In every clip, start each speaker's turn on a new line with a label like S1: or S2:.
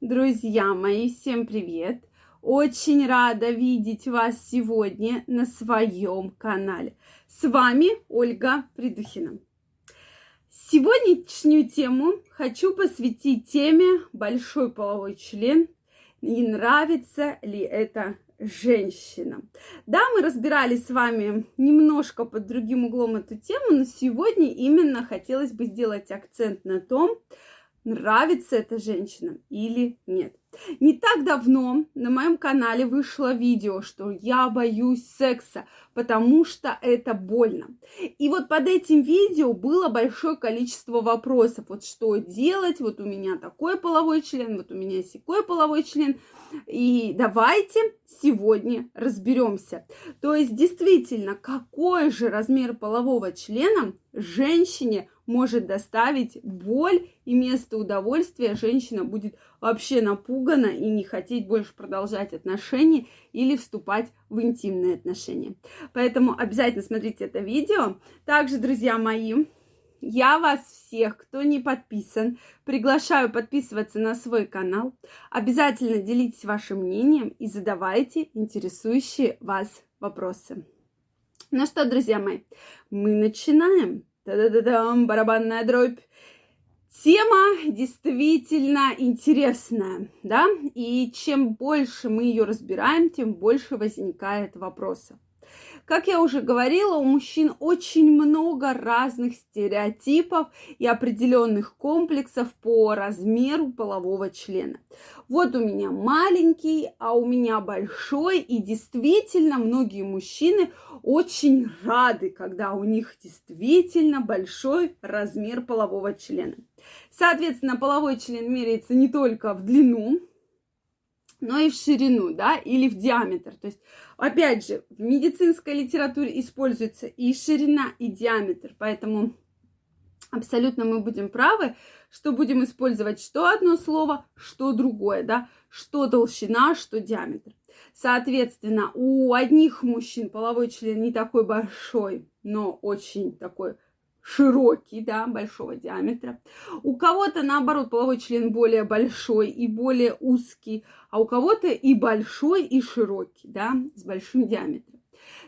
S1: Друзья мои, всем привет! Очень рада видеть вас сегодня на своем канале. С вами Ольга Придухина. Сегодняшнюю тему хочу посвятить теме большой половой член и нравится ли это женщинам. Да, мы разбирали с вами немножко под другим углом эту тему, но сегодня именно хотелось бы сделать акцент на том, нравится это женщинам или нет. Не так давно на моем канале вышло видео, что я боюсь секса, потому что это больно. И вот под этим видео было большое количество вопросов. Вот что делать, вот у меня такой половой член, вот у меня секой половой член. И давайте сегодня разберемся. То есть действительно, какой же размер полового члена женщине может доставить боль и место удовольствия, женщина будет вообще напугана и не хотеть больше продолжать отношения или вступать в интимные отношения. Поэтому обязательно смотрите это видео. Также, друзья мои, я вас всех, кто не подписан, приглашаю подписываться на свой канал. Обязательно делитесь вашим мнением и задавайте интересующие вас вопросы. Ну что, друзья мои, мы начинаем. Та-да-да-дам, барабанная дробь. Тема действительно интересная, да, и чем больше мы ее разбираем, тем больше возникает вопросов. Как я уже говорила, у мужчин очень много разных стереотипов и определенных комплексов по размеру полового члена. Вот у меня маленький, а у меня большой, и действительно многие мужчины очень рады, когда у них действительно большой размер полового члена. Соответственно, половой член меряется не только в длину, но и в ширину, да, или в диаметр. То есть, опять же, в медицинской литературе используется и ширина, и диаметр, поэтому абсолютно мы будем правы, что будем использовать что одно слово, что другое, да, что толщина, что диаметр. Соответственно, у одних мужчин половой член не такой большой, но очень такой широкий, да, большого диаметра. У кого-то, наоборот, половой член более большой и более узкий, а у кого-то и большой, и широкий, да, с большим диаметром.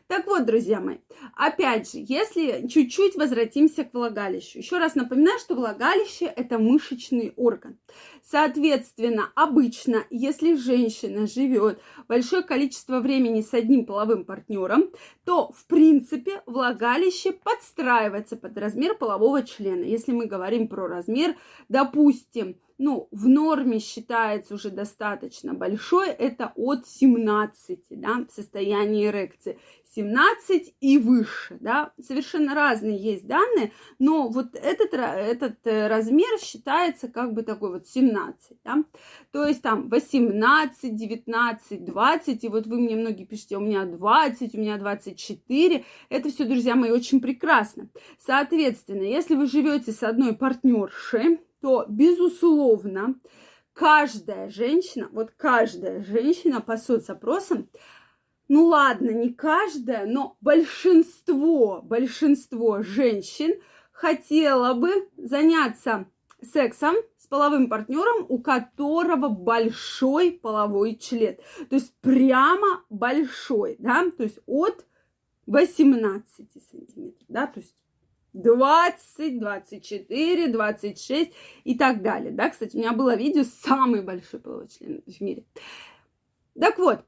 S1: Так вот, друзья мои, опять же, если чуть-чуть возвратимся к влагалищу. Еще раз напоминаю, что влагалище – это мышечный орган. Соответственно, обычно, если женщина живет большое количество времени с одним половым партнером, то, в принципе, влагалище подстраивается под размер полового члена. Если мы говорим про размер, допустим, ну, в норме считается уже достаточно большой, это от 17, да, в состоянии эрекции. 17 и выше, да, совершенно разные есть данные, но вот этот, этот э, размер считается как бы такой вот 17, да, то есть там 18, 19, 20, и вот вы мне многие пишете, у меня 20, у меня 24, это все, друзья мои, очень прекрасно. Соответственно, если вы живете с одной партнершей, то, безусловно, каждая женщина, вот каждая женщина по соцопросам, ну ладно, не каждая, но большинство, большинство женщин хотела бы заняться сексом с половым партнером, у которого большой половой член. То есть прямо большой, да, то есть от 18 сантиметров, да, то есть 20, 24, 26 и так далее. Да, кстати, у меня было видео самый большой половой член в мире. Так вот,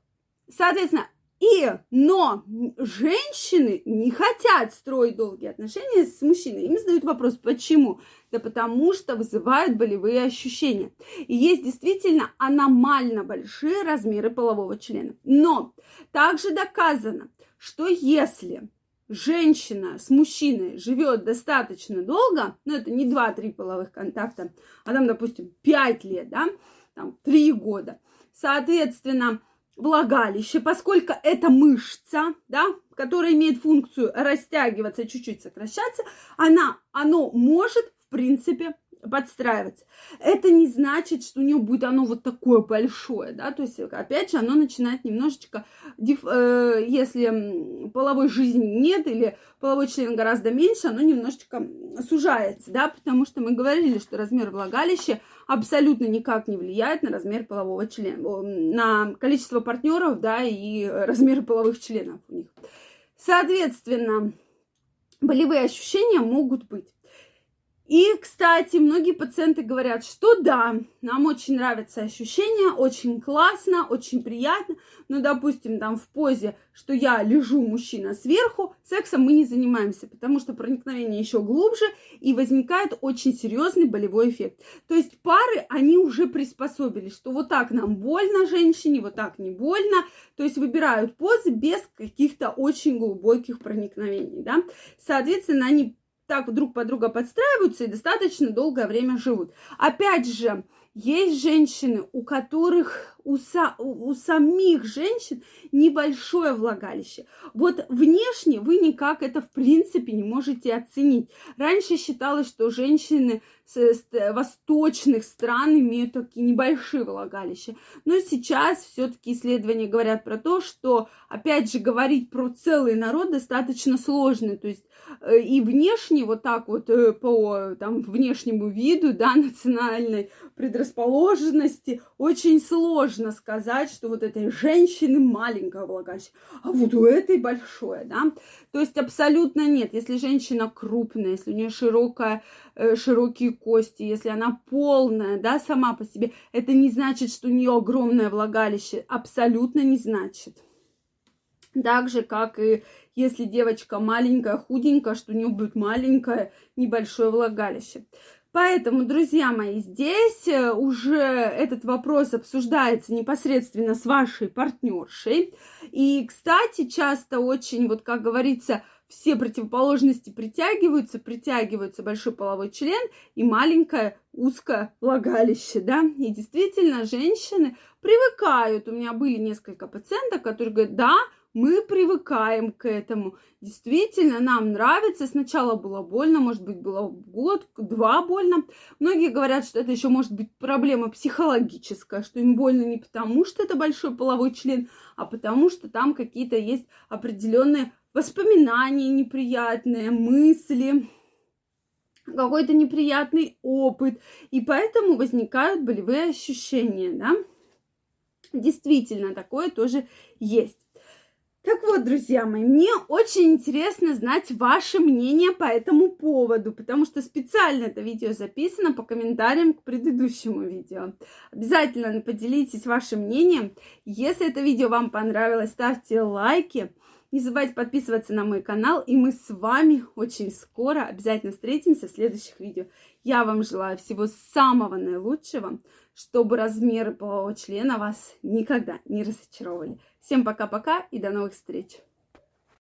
S1: соответственно, и, но женщины не хотят строить долгие отношения с мужчиной. Им задают вопрос, почему? Да потому что вызывают болевые ощущения. И есть действительно аномально большие размеры полового члена. Но также доказано, что если женщина с мужчиной живет достаточно долго, ну это не 2-3 половых контакта, а там, допустим, 5 лет, да, там 3 года, соответственно, влагалище, поскольку это мышца, да, которая имеет функцию растягиваться, чуть-чуть сокращаться, она, оно может, в принципе, подстраиваться. Это не значит, что у нее будет оно вот такое большое, да, то есть, опять же, оно начинает немножечко, э, если половой жизни нет или половой член гораздо меньше, оно немножечко сужается, да, потому что мы говорили, что размер влагалища абсолютно никак не влияет на размер полового члена, на количество партнеров, да, и размер половых членов у них. Соответственно, болевые ощущения могут быть. И, кстати, многие пациенты говорят, что да, нам очень нравятся ощущения, очень классно, очень приятно, но, допустим, там в позе, что я лежу, мужчина сверху, сексом мы не занимаемся, потому что проникновение еще глубже и возникает очень серьезный болевой эффект. То есть пары, они уже приспособились, что вот так нам больно женщине, вот так не больно, то есть выбирают позы без каких-то очень глубоких проникновений, да. Соответственно, они так друг под друга подстраиваются и достаточно долгое время живут. Опять же, есть женщины, у которых у, са, у, самих женщин небольшое влагалище. Вот внешне вы никак это в принципе не можете оценить. Раньше считалось, что женщины с, с восточных стран имеют такие небольшие влагалища. Но сейчас все-таки исследования говорят про то, что, опять же, говорить про целый народ достаточно сложно. То есть Э, и внешне, вот так вот э, по там, внешнему виду, да, национальной предрасположенности, очень сложно сказать, что вот этой женщины маленькое влагалище, а вот у этой большое, да. То есть абсолютно нет. Если женщина крупная, если у нее широкая, э, широкие кости, если она полная, да, сама по себе, это не значит, что у нее огромное влагалище. Абсолютно не значит. Так же, как и если девочка маленькая, худенькая, что у нее будет маленькое, небольшое влагалище. Поэтому, друзья мои, здесь э, уже этот вопрос обсуждается непосредственно с вашей партнершей. И, кстати, часто очень, вот как говорится, все противоположности притягиваются, притягиваются большой половой член и маленькое узкое влагалище, да. И действительно, женщины привыкают. У меня были несколько пациентов, которые говорят, да, мы привыкаем к этому. Действительно, нам нравится. Сначала было больно, может быть, было год, два больно. Многие говорят, что это еще может быть проблема психологическая, что им больно не потому, что это большой половой член, а потому что там какие-то есть определенные воспоминания неприятные, мысли, какой-то неприятный опыт, и поэтому возникают болевые ощущения, да. Действительно, такое тоже есть. Так вот, друзья мои, мне очень интересно знать ваше мнение по этому поводу, потому что специально это видео записано по комментариям к предыдущему видео. Обязательно поделитесь вашим мнением. Если это видео вам понравилось, ставьте лайки. Не забывайте подписываться на мой канал, и мы с вами очень скоро обязательно встретимся в следующих видео. Я вам желаю всего самого наилучшего, чтобы размеры полового члена вас никогда не разочаровывали. Всем пока-пока и до новых встреч!